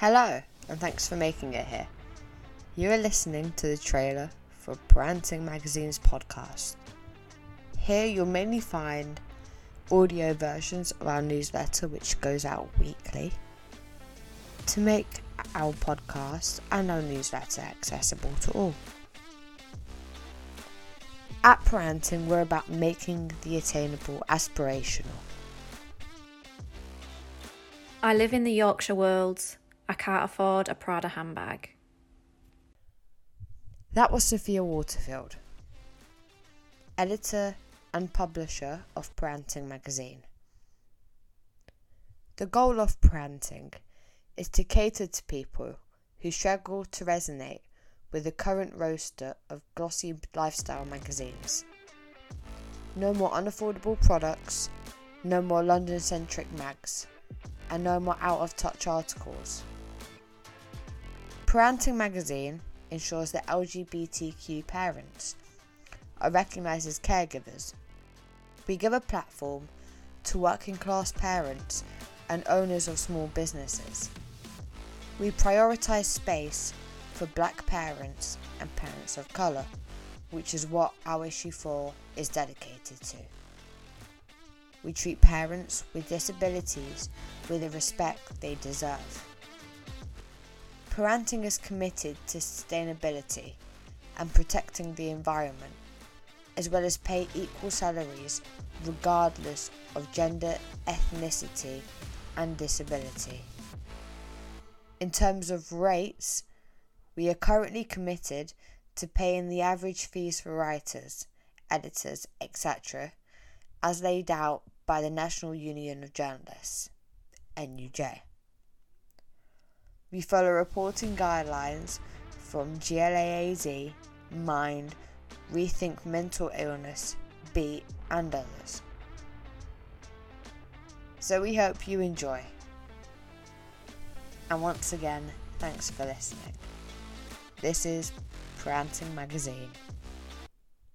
Hello, and thanks for making it here. You are listening to the trailer for Paranting Magazine's podcast. Here you'll mainly find audio versions of our newsletter, which goes out weekly, to make our podcast and our newsletter accessible to all. At Paranting, we're about making the attainable aspirational. I live in the Yorkshire Wolds. I can't afford a Prada handbag. That was Sophia Waterfield, editor and publisher of Paranting magazine. The goal of Paranting is to cater to people who struggle to resonate with the current roster of glossy lifestyle magazines. No more unaffordable products, no more London centric mags, and no more out of touch articles. Paranting magazine ensures that LGBTQ parents are recognised as caregivers. We give a platform to working class parents and owners of small businesses. We prioritise space for black parents and parents of colour, which is what our issue 4 is dedicated to. We treat parents with disabilities with the respect they deserve. Paranting is committed to sustainability and protecting the environment, as well as pay equal salaries regardless of gender, ethnicity, and disability. In terms of rates, we are currently committed to paying the average fees for writers, editors, etc., as laid out by the National Union of Journalists, NUJ. We follow reporting guidelines from GLAAD, Mind, Rethink Mental Illness, Beat, and others. So we hope you enjoy. And once again, thanks for listening. This is Paranting Magazine.